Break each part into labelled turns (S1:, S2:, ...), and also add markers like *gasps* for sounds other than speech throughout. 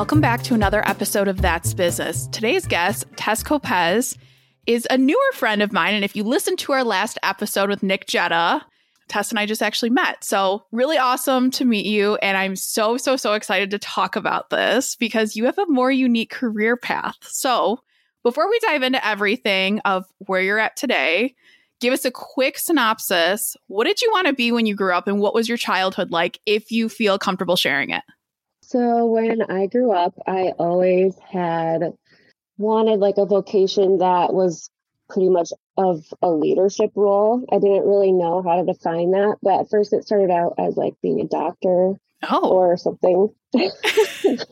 S1: Welcome back to another episode of That's Business. Today's guest, Tess Copes, is a newer friend of mine. And if you listened to our last episode with Nick Jetta, Tess and I just actually met. So, really awesome to meet you. And I'm so, so, so excited to talk about this because you have a more unique career path. So, before we dive into everything of where you're at today, give us a quick synopsis. What did you want to be when you grew up, and what was your childhood like if you feel comfortable sharing it?
S2: So, when I grew up, I always had wanted like a vocation that was pretty much of a leadership role. I didn't really know how to define that, but at first it started out as like being a doctor
S1: oh.
S2: or something. *laughs*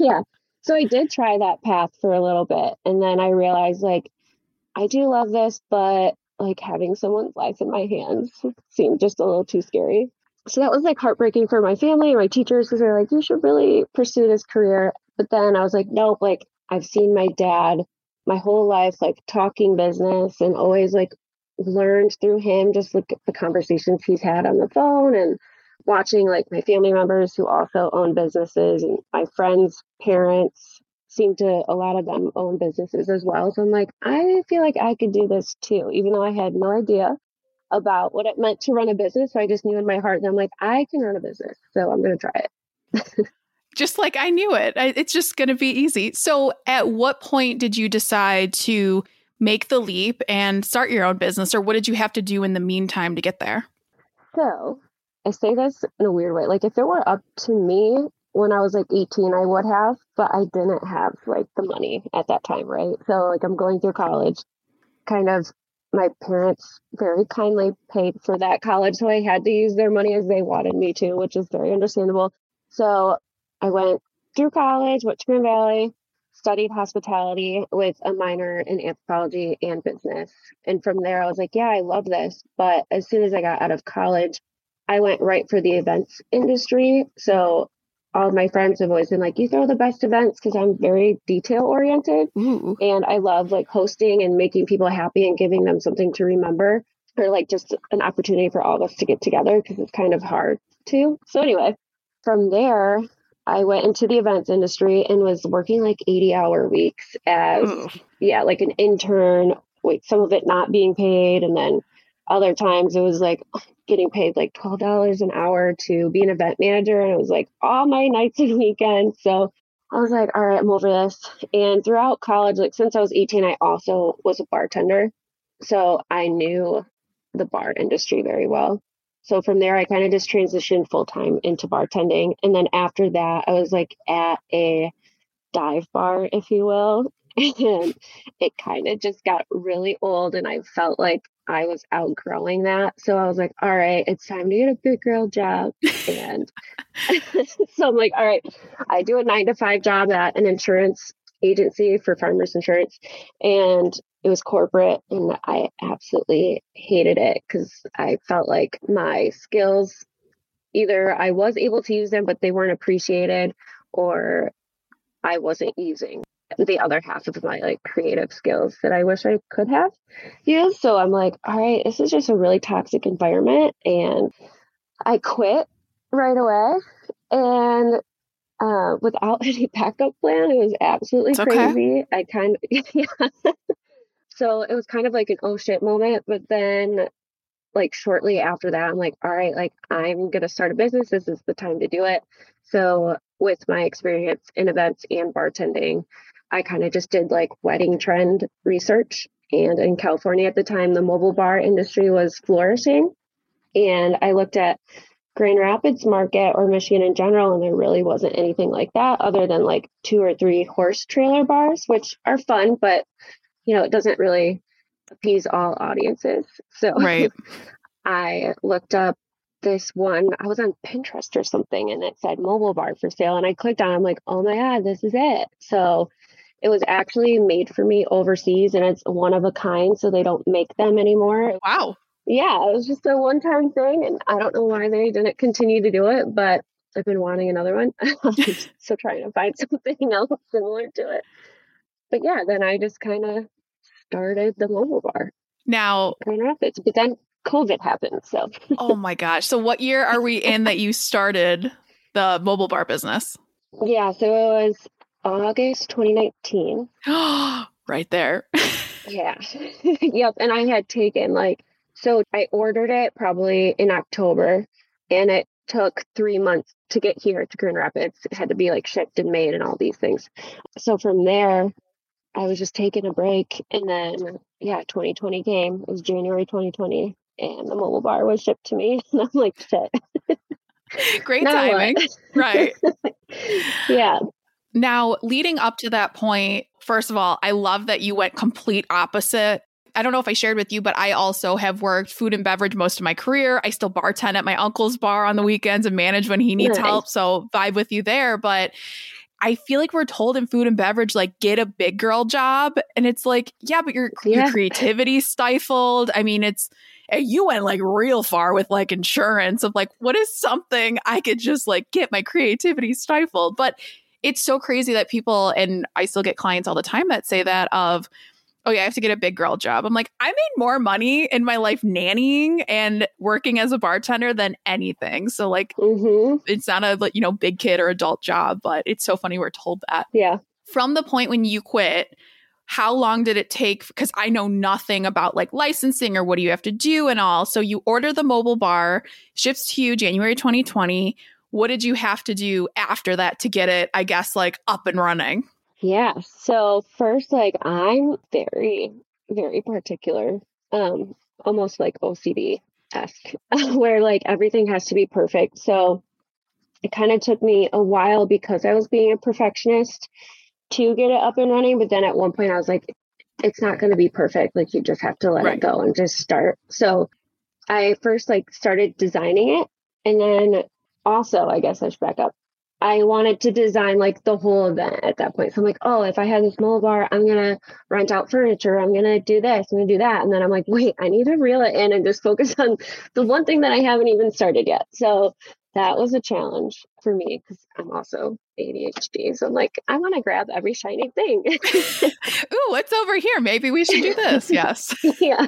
S2: yeah. So I did try that path for a little bit. And then I realized like, I do love this, but like having someone's life in my hands *laughs* seemed just a little too scary. So that was like heartbreaking for my family and my teachers because they're like, you should really pursue this career. But then I was like, nope, like I've seen my dad my whole life like talking business and always like learned through him just like the conversations he's had on the phone and watching like my family members who also own businesses and my friends parents seem to a lot of them own businesses as well so i'm like i feel like i could do this too even though i had no idea about what it meant to run a business so i just knew in my heart that i'm like i can run a business so i'm going to try it
S1: just like I knew it. I, it's just going to be easy. So, at what point did you decide to make the leap and start your own business, or what did you have to do in the meantime to get there?
S2: So, I say this in a weird way. Like, if it were up to me when I was like 18, I would have, but I didn't have like the money at that time, right? So, like, I'm going through college, kind of my parents very kindly paid for that college, so I had to use their money as they wanted me to, which is very understandable. So I went through college, went to Grand Valley, studied hospitality with a minor in anthropology and business. And from there, I was like, yeah, I love this. But as soon as I got out of college, I went right for the events industry. So all of my friends have always been like, you throw the best events because I'm very detail oriented. And I love like hosting and making people happy and giving them something to remember or like just an opportunity for all of us to get together because it's kind of hard to. So, anyway, from there, I went into the events industry and was working like 80 hour weeks as, yeah, like an intern, with some of it not being paid. And then other times it was like *laughs* getting paid like $12 an hour to be an event manager. And it was like all my *laughs* nights and weekends. So I was like, all right, I'm over this. And throughout college, like since I was 18, I also was a bartender. So I knew the bar industry very well. So from there, I kind of just transitioned full time into bartending. And then after that, I was like at a dive bar, if you will. And it kind of just got really old. And I felt like I was outgrowing that. So I was like, all right, it's time to get a big girl job. And *laughs* so I'm like, all right, I do a nine to five job at an insurance agency for farmers insurance. And it was corporate and I absolutely hated it because I felt like my skills either I was able to use them, but they weren't appreciated, or I wasn't using the other half of my like creative skills that I wish I could have used. So I'm like, all right, this is just a really toxic environment. And I quit right away. And uh, without *laughs* any backup plan, it was absolutely
S1: It's
S2: crazy. I kind of, *laughs* yeah. So it was kind of like an oh shit moment. But then, like, shortly after that, I'm like, all right, like, I'm going to start a business. This is the time to do it. So, with my experience in events and bartending, I kind of just did like wedding trend research. And in California at the time, the mobile bar industry was flourishing. And I looked at Grand Rapids market or Michigan in general, and there really wasn't anything like that other than like two or three horse trailer bars, which are fun, but you know, it doesn't really appease all audiences. So
S1: Right. *laughs*
S2: I looked up this one, I was on Pinterest or something, and it said mobile bar for sale. And I clicked on it, I'm like, oh my God, this is it. So it was actually made for me overseas and it's one of a kind, so they don't make them anymore.
S1: Oh, wow.
S2: Yeah, it was just a one time thing, and I don't know why they didn't continue to do it, but I've been wanting another one. *laughs* so *laughs* trying to find *laughs* something else similar to it. But yeah, then I just kind of started the mobile bar,
S1: Now,
S2: Grand Rapids. But then COVID happened. So
S1: oh my gosh. So, what year are we in that you started the mobile bar business?
S2: yeah, so it was August 2019. *gasps*
S1: right there. *laughs*
S2: yeah. *laughs* yep. And I had taken like, so I ordered it probably in October and it took three months to get here to Grand Rapids. It had to be like shipped and made and all these things. So from there, I was just taking a break. And then, yeah, 2020 came. It was January 2020 and the mobile bar was shipped to me. *laughs* And I'm like, shit.
S1: Great timing. right.
S2: yeah.
S1: Now, leading up to that point, first of all, I love that you went complete opposite. I don't know if I shared with you, but I also have worked food and beverage most of my career. I still bartend at my uncle's bar on the weekends and manage when he needs nice. help. So, vibe with you there. But I feel like we're told in food and beverage, like, get a big girl job. And it's like, yeah, but your, yeah. your creativity stifled. I mean, it's, eh, you went like real far with like insurance of like, what is something I could just like get my creativity stifled? But it's so crazy that people, and I still get clients all the time that say that of, oh yeah, I have to get a big girl job. I'm like, I made more money in my life nannying and working as a bartender than anything. So like, mm-hmm. it's not a you know big kid or adult job, but it's so funny we're told that.
S2: Yeah.
S1: From the point when you quit, how long did it take? Because I know nothing about like licensing or what do you have to do and all. So you order the mobile bar, ships to you January 2020 what did you have to do after that to get it, I guess, like up and running?
S2: Yeah. So first, like I'm very, very particular, um, almost like OCD esque, *laughs* where like everything has to be perfect. So it kind of took me a while because I was being a perfectionist to get it up and running. But then at one point I was like, it's not going to be perfect. Like you just have to let right. it go and just start. So I first like started designing it and then also, I guess I should back up. I wanted to design like the whole event at that point. So I'm like, oh, if I have this mobile bar, I'm gonna rent out furniture. I'm gonna do this. I'm gonna do that. And then I'm like, *laughs* wait, I need to reel it in and just focus on the one thing that I haven't even started yet. So that was a challenge for me because I'm also ADHD. So I'm like, I want to grab every shiny thing. *laughs*
S1: Ooh, what's over here? Maybe we should do this. *laughs* Yes.
S2: yeah.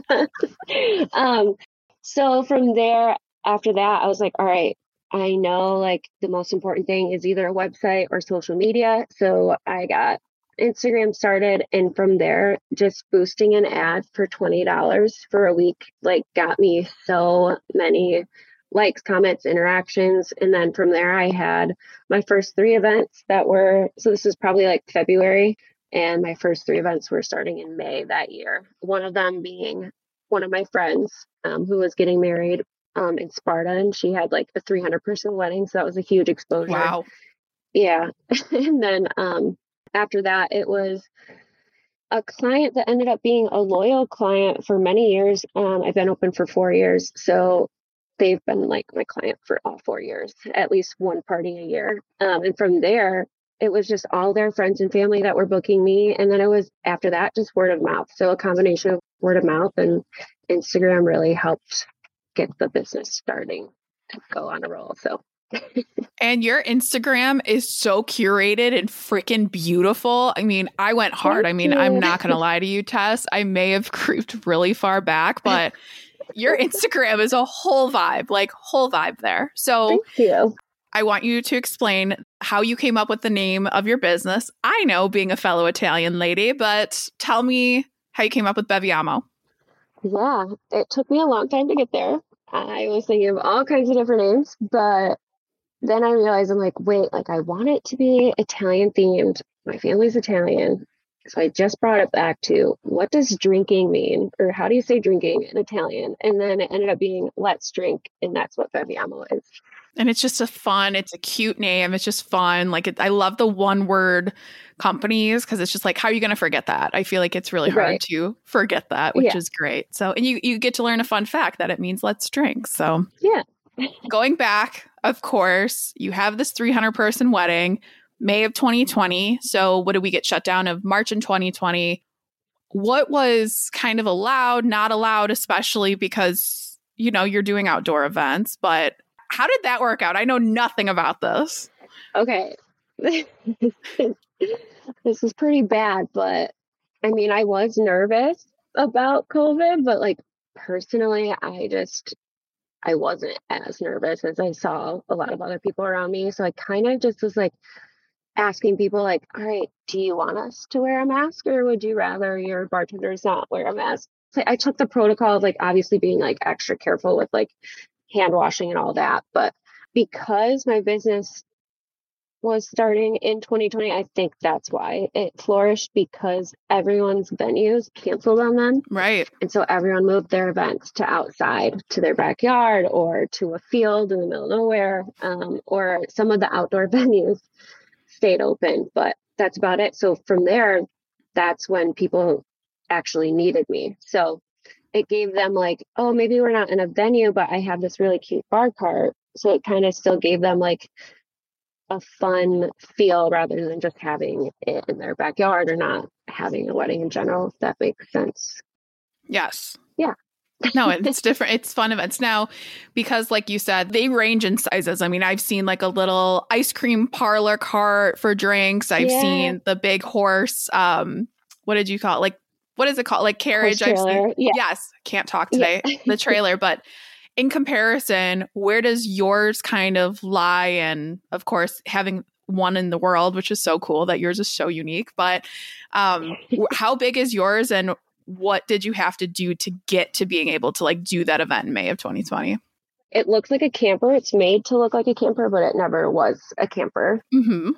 S2: Um. So from there, after that, I was like, all right, I know like the most important thing is either a website or social media. So I got Instagram started and from there just boosting an ad for $20 for a week like got me so many likes, comments, interactions and then from there I had my first 3 events that were so this is probably like February and my first 3 events were starting in May that year. One of them being one of my friends um, who was getting married um, in Sparta, and she had like a 300 person wedding, so that was a huge exposure.
S1: Wow.
S2: Yeah, *laughs* and then um, after that, it was a client that ended up being a loyal client for many years. Um, I've been open for four years, so they've been like my client for all four years, at least one party a year. Um, and from there, it was just all their friends and family that were booking me. And then it was after that, just word of mouth. So a combination of word of mouth and Instagram really helped get the business starting to go on a roll. So *laughs*
S1: and your Instagram is so curated and freaking beautiful. I mean, I went hard. I mean. I'm not going to lie to you, Tess. I may have *laughs* creeped really far back, but your Instagram is a whole vibe, like whole vibe there. So
S2: Thank you.
S1: I want you to explain how you came up with the name of your business. I know being a fellow Italian lady, but tell me how you came up with Beviamo.
S2: Yeah, it took me a long time to get there. I was thinking of all kinds of different names, but then I realized I'm like, wait, like I want it to be Italian themed. My family's Italian. So I just brought it back to what does drinking mean? Or how do you say drinking in Italian? And then it ended up being let's drink. And that's what Beviamo is.
S1: And it's just a fun, it's a cute name. It's just fun. Like, it, I love the one word companies because it's just like, how are you going to forget that? I feel like it's really hard right. to forget that, which yeah. is great. So, and you, you get to learn a fun fact that it means let's drink. So,
S2: yeah.
S1: going back, of course, you have this 300 person wedding, May of 2020. So, what did we get shut down of March in 2020? What was kind of allowed, not allowed, especially because, you know, you're doing outdoor events, but how did that work out? I know nothing about this.
S2: Okay. *laughs* this is pretty bad, but I mean, I was nervous about COVID, but like personally, I just I wasn't as nervous as I saw a lot of other people around me. So I kind of just was like, asking people like, all right, do you want us to wear a mask or would you rather your bartenders not wear a mask? So I took the protocol of like obviously being like extra careful with like hand washing and all that. But because my business was starting in 2020, I think that's why it flourished because everyone's venues canceled on them.
S1: Right.
S2: And so everyone moved their events to outside, to their backyard or to a field in the middle of nowhere, um, or some of the outdoor *laughs* venues stayed open, but that's about it. So from there, that's when people actually needed me. So it gave them like, oh, maybe we're not in a venue, but I have this really cute bar cart. So it kind of still gave them like a fun feel rather than just having it in their backyard or not having a wedding in general, if that makes sense.
S1: Yes.
S2: Yeah.
S1: no, *laughs* it's different. It's fun events now because, like you said, they range in sizes. I mean, I've seen like a little ice cream parlor cart for drinks. I've yeah. seen the big horse. Um, what did you call it? Like, what is it called? Like carriage. I've seen, yeah. Yes, can't talk today. Yeah. the *laughs* trailer, but in comparison, where does yours kind of lie? And of course, having one in the world, which is so cool that yours is so unique. But um, *laughs* how big is yours, and what did you have to do to get to being able to like do that event in May of 2020?
S2: It looks like a camper. It's made to look like a camper, but it never was a camper.
S1: Mm-hmm.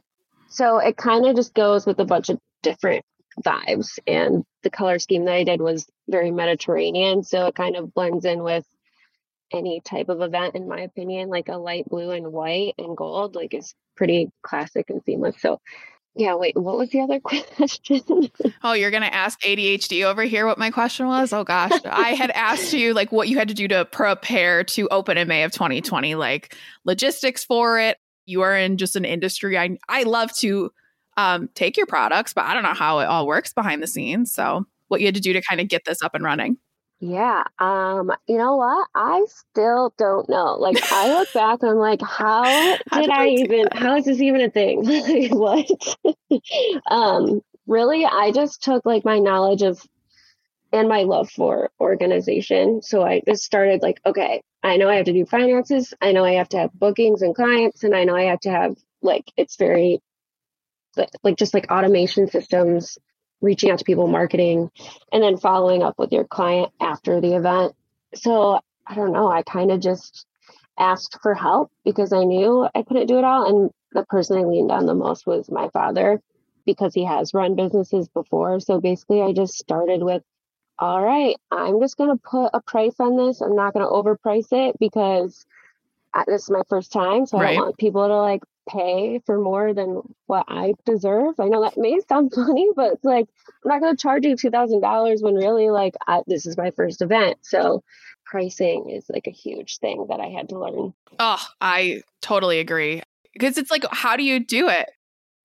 S2: So it kind of just goes with a bunch of different vibes. And the color scheme that I did was very Mediterranean. So it kind of blends in with any type of event, in my opinion. Like a light blue and white and gold, like is pretty classic and seamless. So yeah, wait, what was the other *laughs* question?
S1: oh, you're going to ask ADHD over here what my question was? Oh gosh. I had asked you like what you had to do to prepare to open in May of 2020, like logistics for it. You are in just an industry I I love to um, take your products, but I don't know how it all works behind the scenes. So, what you had to do to kind of get this up and running?
S2: Yeah. Um, you know what? I still don't know. Like I *laughs* look back and I'm like, how, how did I even that? how is this even a thing? *laughs* what? *laughs* um, really I just took like my knowledge of and my love for organization. So I just started like, okay, I know I have to do finances, I know I have to have bookings and clients, and I know I have to have like it's very like just like automation systems reaching out to people, marketing, and then following up with your client after the event. So I don't know. I kind of just asked for help because I knew I couldn't do it all. And the person I leaned on the most was my father because he has run businesses before. So basically, I just started with, all right, I'm just going to put a price on this. I'm not going to overprice it because uh, this is my first time. So right. I don't want people to like pay for more than what I deserve. I know that may sound *laughs* funny, but it's like I'm not going to charge you two thousand dollars when really like I, this is my first event. So pricing is like a huge thing that I had to learn.
S1: Oh, I totally agree because it's like how do you do it?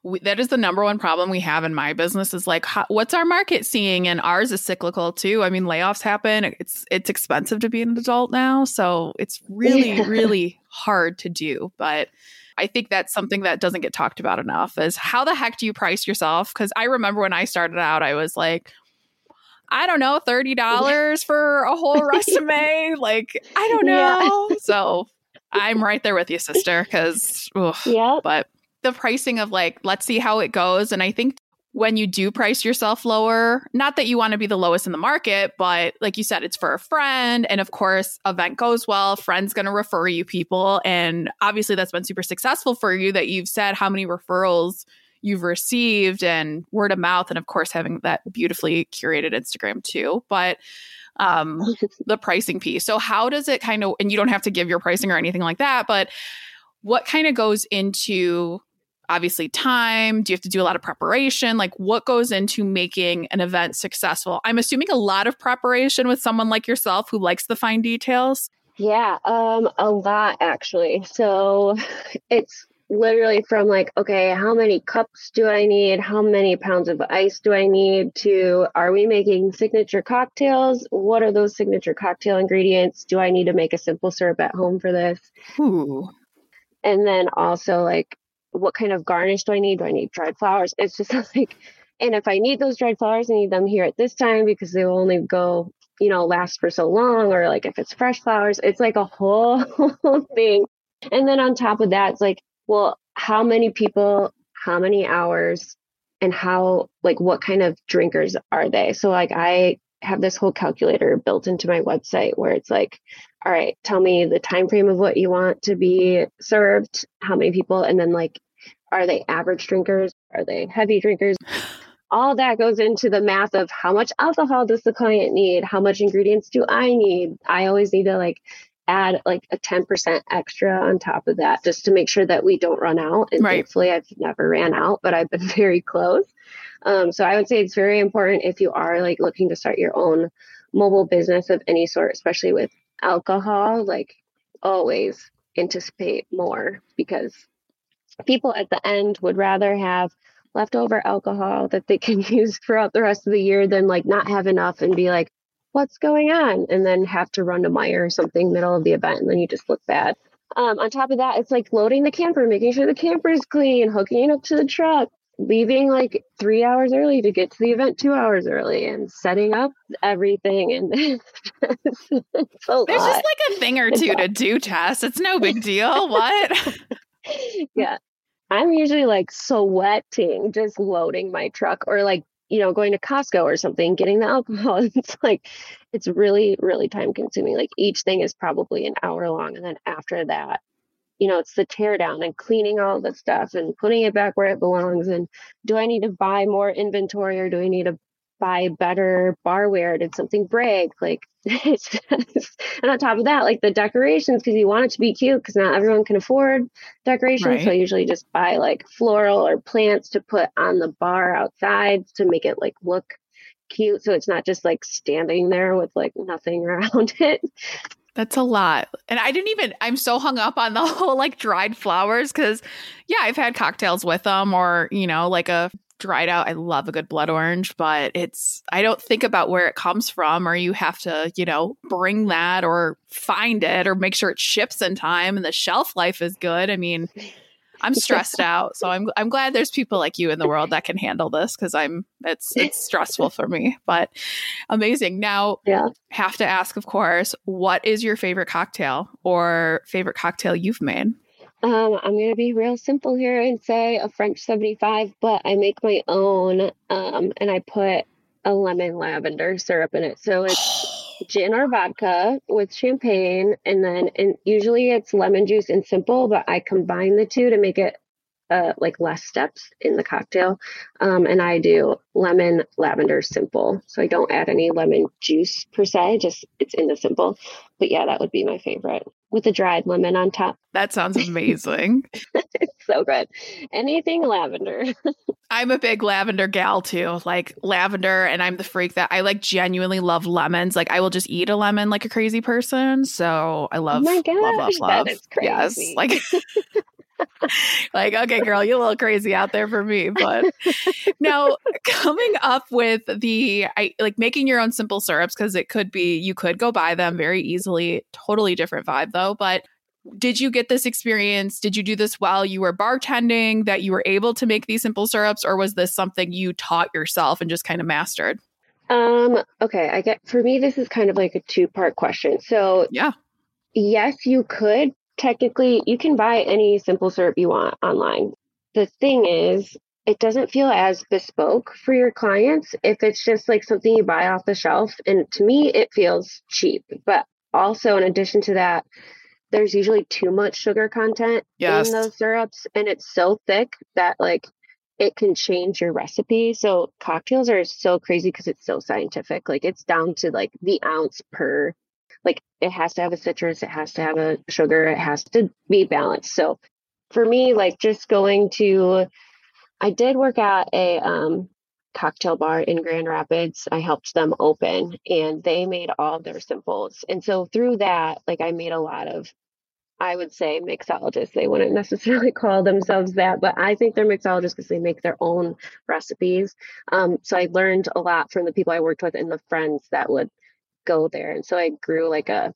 S1: We, that is the number one problem we have in my business is like how, what's our market seeing and ours is cyclical too i mean layoffs happen it's it's expensive to be an adult now so it's really *laughs* yeah. really hard to do but I think that's something that doesn't get talked about enough is how the heck do you price yourself? Because I remember when I started out, I was like, I don't know, $30 for a whole *laughs* resume. like, I don't know. Yeah. so I'm right there with you, sister, because, yeah. But the pricing of like, let's see how it goes. And I think when you do price yourself lower, not that you want to be the lowest in the market, but like you said, it's for a friend. And of course, event goes well, friend's going to refer you people. And obviously, that's been super successful for you that you've said how many referrals you've received and word of mouth. And of course, having that beautifully curated Instagram too. But um, *laughs* the pricing piece. So, how does it kind of, and you don't have to give your pricing or anything like that, but what kind of goes into obviously time? Do you have to do a lot of preparation? Like, what goes into making an event successful? I'm assuming a lot of preparation with someone like yourself who likes the fine details.
S2: Yeah, um, a lot actually. So *laughs* it's literally from like, okay, how many cups do I need? How many pounds of ice do I need? To are we making signature cocktails? What are those signature cocktail ingredients? Do I need to make a simple syrup at home for this?
S1: Ooh.
S2: And then also like what kind of garnish do I need? Do I need dried flowers? It's just *laughs* like, and if I need those dried flowers, I need them here at this time because they will only go, you know, last for so long. Or like if it's fresh flowers, it's like a whole *laughs* thing. And then on top of that, it's like, well, how many people, how many hours, and how like what kind of drinkers are they. So like I have this whole calculator built into my website where it's like all right tell me the time frame of what you want to be served how many people and then like are they average drinkers? Are they heavy drinkers? All that goes into the math of how much alcohol does the client need? How much ingredients do i need? I always need to like add like a 10% extra on top of that just to make sure that we don't run out and right. thankfully i've never ran out but i've been *laughs* very close. Um, so i would say it's very important if you are like looking to start your own mobile business of any sort especially with alcohol like always anticipate more because people at the end would rather have leftover alcohol that they *laughs* can use throughout the rest of the year than like not have enough and be like, what's going on? And then have to run to Meijer or something middle of the event and then you just look bad. Um, on top of that, it's like loading the camper, making sure the camper is clean, hooking it up to the truck, leaving like three hours early to get to the event two hours early and setting up everything and *laughs*
S1: there's lot. just like a thing or two to do tess it's no big deal what *laughs*
S2: yeah I'm usually like sweating just loading my truck or like, you know, going to Costco or something, getting the alcohol. *laughs* It's like, it's really, really time consuming. Like each thing is probably an hour long. And then after that, you know, it's the tear down and cleaning all the stuff and putting it back where it belongs. And do I need to buy more inventory or do I need to buy better barware? Did something break? Like, *laughs* just, and on top of that, like the decorations, because you want it to be cute, because not everyone can afford decorations. Right. So I usually just buy like floral or plants to put on the bar outside to make it like look cute. So it's not just like standing there with like nothing *laughs* around it.
S1: That's a lot. And I didn't even, I'm so hung up on the *laughs* whole like dried flowers because, yeah, I've had cocktails with them or, you know, like a dried out. I love a good blood orange, but it's, I don't think about where it comes from, or you have to, you know, bring that or find it or make sure it ships in time and the shelf life is good. I mean, I'm stressed *laughs* out. So I'm I'm glad there's people like you in the world that can handle this because I'm it's *laughs* it's stressful for me. But amazing. Now yeah. have to ask, of course, what is your favorite cocktail or favorite cocktail you've made?
S2: Um, I'm going to be real simple here and say a French 75, but I make my own um, and I put a lemon lavender syrup in it. So it's *sighs* gin or vodka with champagne, and then and usually it's lemon juice and simple, but I combine the two to make it uh, like less steps in the cocktail. Um, and I do lemon lavender simple. So I don't add any lemon juice per se, just it's in the simple. But yeah, that would be my favorite with a dried lemon on top. *laughs*
S1: That sounds amazing.
S2: it's so good. Anything lavender. *laughs*
S1: I'm a big lavender gal too. Like lavender, and I'm the freak that I like genuinely love lemons. Like I will just eat a lemon like a crazy person. So I love, oh my gosh, love, love, love. That is crazy. Yes, like *laughs* *laughs* like, okay, girl, you're a little crazy out there for me. But now coming up with the I like making your own simple syrups because it could be you could go buy them very easily. Totally different vibe though. But did you get this experience? Did you do this while you were bartending that you were able to make these simple syrups, or was this something you taught yourself and just kind of mastered?
S2: Um, okay, I get for me this is kind of like a two-part question. So,
S1: yeah.
S2: Yes, you could technically you can buy any simple syrup you want online. The thing is, it doesn't feel as bespoke for your clients if it's just like something you buy off the shelf. And to me, it feels cheap. But also, in addition to that, there's usually too much sugar content yes. in those syrups, and it's so thick that like it can change your recipe. So cocktails are so crazy because it's so scientific. Like it's down to like the ounce per like it has to have a citrus, it has to have a sugar, it has to be balanced. So for me, like just going to, I did work at a um, cocktail bar in Grand Rapids. I helped them open and they made all their simples. And so through that, like I made a lot of, I would say mixologists. They wouldn't *laughs* necessarily call themselves that, but I think they're mixologists because they make their own recipes. Um, so I learned a lot from the people I worked with and the friends that would go there. And so I grew like a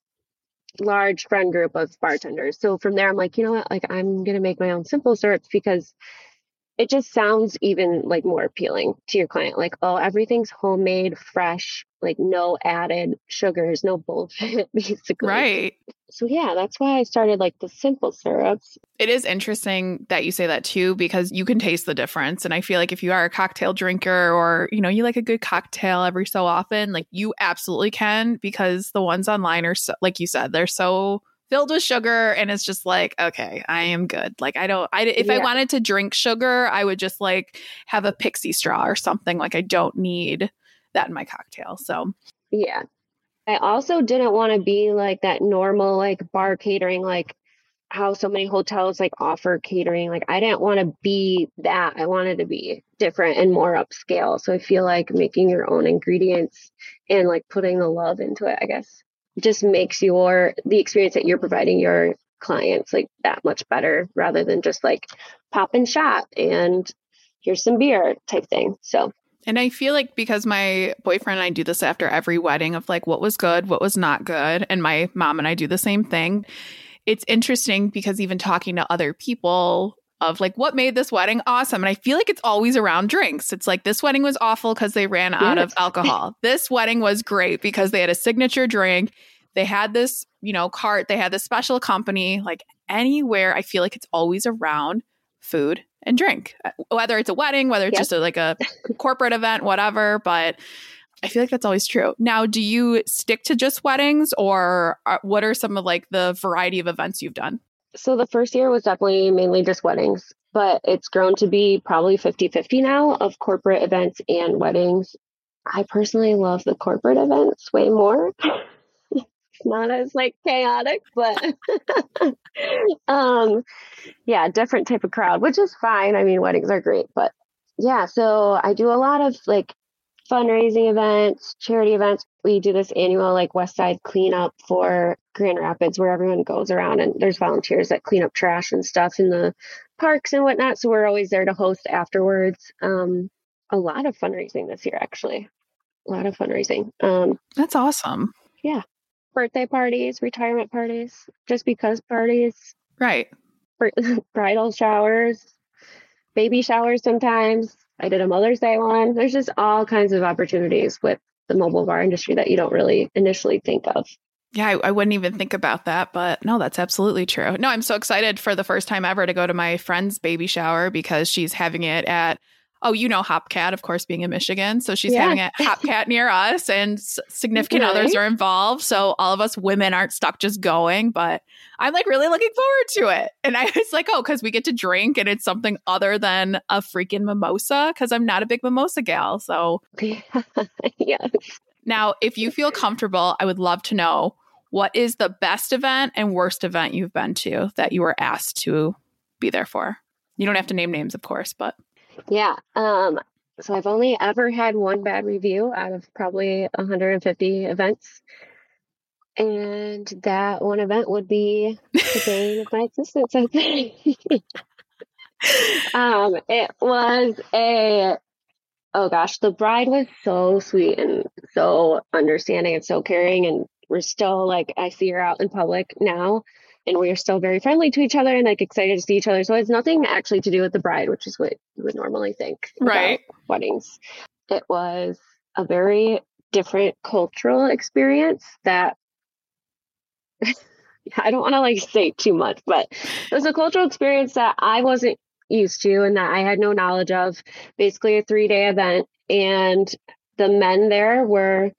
S2: large friend group of bartenders. So from there, I'm like, you know what? Like, I'm going to make my own simple syrups because it just sounds even like more appealing to your client. Like, oh, everything's homemade, fresh, like no added sugars, no bullshit, *laughs* basically.
S1: Right.
S2: so yeah, that's why I started like the simple syrups.
S1: It is interesting that you say that too, because you can taste the difference. And I feel like if you are a cocktail drinker or, you know, you like a good cocktail every so often, like you absolutely can because the ones online are so, like you said, they're so filled with sugar and it's just like okay i am good like i don't i if yeah. i wanted to drink sugar i would just like have a pixie straw or something like i don't need that in my cocktail so
S2: yeah I also didn't want to be like that normal like bar catering, like how so many hotels like offer catering. Like I didn't want to be that. I wanted to be different and more upscale. So I feel like making your own ingredients and like putting the love into it, I guess, just makes your the experience that you're providing your clients like that much better rather than just like pop and shot and here's some beer type thing. So
S1: and I feel like because my boyfriend and I do this after every wedding of like what was good, what was not good, and my mom and I do the same thing. It's interesting because even talking to other people of like what made this wedding awesome and I feel like it's always around drinks. It's like this wedding was awful cuz they ran out yes. of *laughs* alcohol. this wedding was great because they had a signature drink. They had this, you know, cart, they had this special company like anywhere I feel like it's always around food and drink, uh, whether it's a wedding, whether it's just a, like a corporate event, whatever. But I feel like that's always true. Now, do you stick to just weddings or are, what are some of like the variety of events you've done?
S2: So the first year was definitely mainly just weddings, but it's grown to be probably 50 50 now of corporate events and weddings. I personally love the corporate events way more. It's *laughs* not as like chaotic, but *laughs* um yeah, different type of crowd, which is fine. I mean, weddings are great, but yeah, so I do a lot of like fundraising events, charity events. We do this annual like West Side cleanup for Grand Rapids where everyone goes around and there's volunteers that clean up trash and stuff in the parks and whatnot. So we're always there to host afterwards. Um, a lot of fundraising this year, actually. A lot of fundraising. Um,
S1: That's awesome.
S2: Yeah birthday parties, retirement parties, just because parties.
S1: Right. *laughs*
S2: Bridal showers, baby showers sometimes. I did a Mother's Day one. There's just all kinds of opportunities with the mobile bar industry that you don't really initially think of.
S1: Yeah, I, I, wouldn't even think about that, but no, that's absolutely true. No, I'm so excited for the first time ever to go to my friend's baby shower because she's having it at oh, you know, HopCat, of course, being in Michigan. So she's yeah. having a HopCat near us, and significant right. others are involved. So all of us women aren't stuck just going, but I'm like really looking forward to it. And I was like, oh, because we get to drink and it's something other than a freaking mimosa, because I'm not a big mimosa gal. So, *laughs*
S2: yes.
S1: Now, if you feel comfortable, I would love to know what is the best event and worst event you've been to that you were asked to be there for? You don't have to name names, of course, but
S2: yeah. Um, so I've only ever had one bad review out of probably 150 events. And that one event would be the day of my existence, I think. *laughs* um, it was a oh gosh, the bride was so sweet and so understanding and so caring and we're still like I see her out in public now and we are still very friendly to each other and like excited to see each other. So it's nothing actually to do with the bride, which is what you would normally think
S1: right
S2: weddings. It was a very different cultural experience that *laughs* I don't want to like say too much, but it was a cultural experience that I wasn't used to and that I had no knowledge of. Basically, a three day event, and the men there were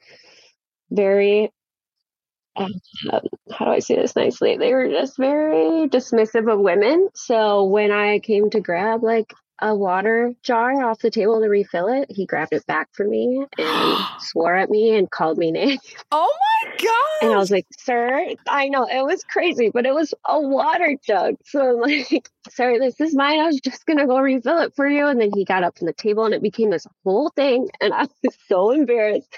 S2: very um, how do I say this nicely? They were just very dismissive of women. So when I came to grab like a water jar off the table to refill it. He grabbed it back from me and *gasps* swore at me and called me names.
S1: Oh my god!
S2: And I was like, "Sir, I know it was crazy, but it was a water jug." So I'm *laughs* like, "Sir, this is mine. I was just gonna go refill it for you." And then he got up from the table, and it became this whole thing. And *laughs* I was so embarrassed.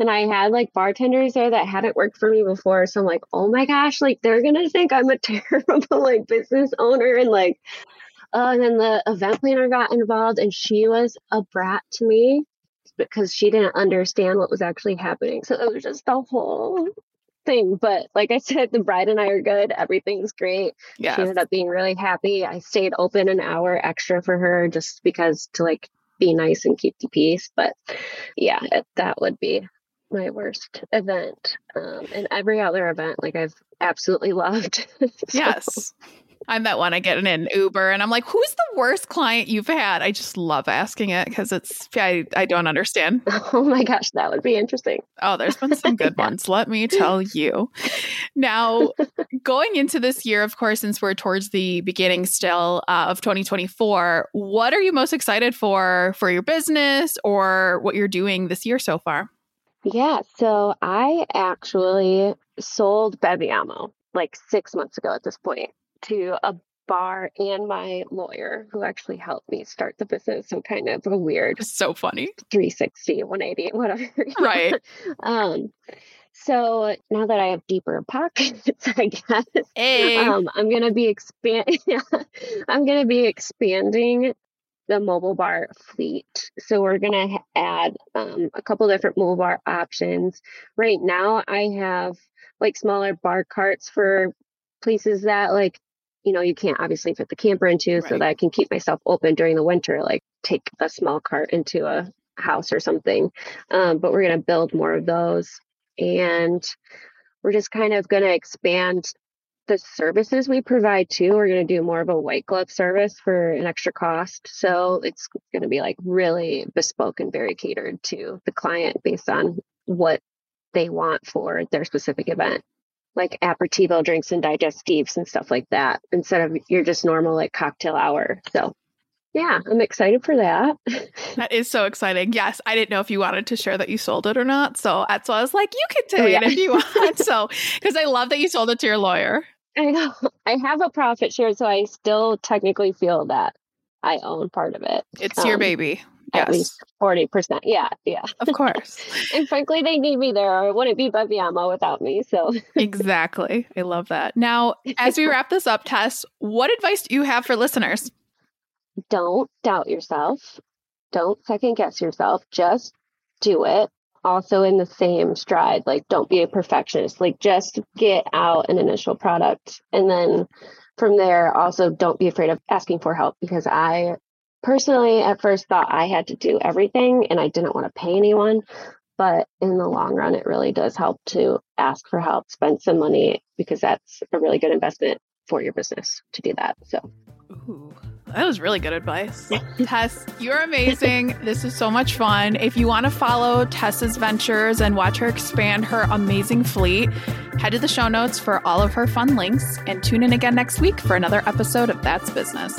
S2: And I had like bartenders there that hadn't worked for me before, so I'm like, "Oh my gosh! Like they're gonna think I'm a *laughs* terrible like business owner and like." Uh, and then the event planner got involved, and she was a brat to me because she didn't understand what was actually happening. So it was just the whole thing. But like I said, the bride and I are good. Everything's great. Yes. She ended up being really happy. I stayed open an hour extra for her just because to like be nice and keep the peace. But yeah, it, that would be my worst event. Um, and every other event, like I've absolutely *laughs* loved. so,
S1: Yes. I'm that one. I get in an Uber and I'm like, who's the worst client you've had? I just love asking it because it's, I, I don't understand. *laughs*
S2: Oh my gosh, that would be interesting.
S1: Oh, there's been some good *laughs* ones, let me tell you. Now, *laughs* going into this year, of course, since we're towards the beginning still uh, of 2024, what are you most excited for for your business or what you're doing this year so far?
S2: Yeah, so I actually sold Beviamo like six months ago at this point to a bar and my lawyer who actually helped me start the business. So kind of a weird
S1: So funny.
S2: 360, 180, whatever. *laughs*
S1: Right.
S2: um, so now that I have deeper pockets, *laughs* I guess
S1: Hey.
S2: um, I'm gonna be expand. *laughs* I'm gonna be expanding the mobile bar fleet. So we're gonna add um, a couple different mobile bar options. Right now, I have like smaller bar carts for places that like you know you can't obviously fit the camper into, so that I can keep myself open during the winter. Like take a small cart into a house or something. Um, but we're gonna build more of those, and we're just kind of gonna expand the services we provide too. We're going to do more of a white glove service for an extra cost. So it's going to be like really bespoke and very catered to the client based on what they want for their specific event, like aperitivo drinks and digestives and stuff like that, instead of your just normal like cocktail hour. So yeah, I'm excited for that. *laughs*
S1: That is so exciting. Yes, I didn't know if you wanted to share that you sold it or not. So that's why I was like, you can
S2: Oh,
S1: take
S2: yeah.
S1: it if you *laughs* want. So, because I love that you sold it to your lawyer.
S2: I know I have a profit share, so I still technically feel that I own part of it.
S1: It's your
S2: Um,
S1: baby.
S2: At least 40%. Yeah, yeah.
S1: of *laughs* course.
S2: And frankly, they need me there, or it wouldn't be Beviamo without me. So,
S1: exactly. I love that. Now, as we wrap this up, Tess, what advice do you have for listeners?
S2: don't doubt yourself. Don't second guess yourself. Just do it. Also, in the same stride, like don't be a perfectionist. Like just get out an initial product. And then from there, also don't be afraid of asking for help because I personally at first thought I had to do everything and I didn't want to pay anyone. But in the long run, it really does help to ask for help, spend some money because that's a really good investment for your business to do that. So,
S1: Ooh, that was really good advice. *laughs* Tess, you're amazing. This is so much fun. If you want to follow Tess's ventures and watch her expand her amazing fleet, head to the show notes for all of her fun links and tune in again next week for another episode of That's Business.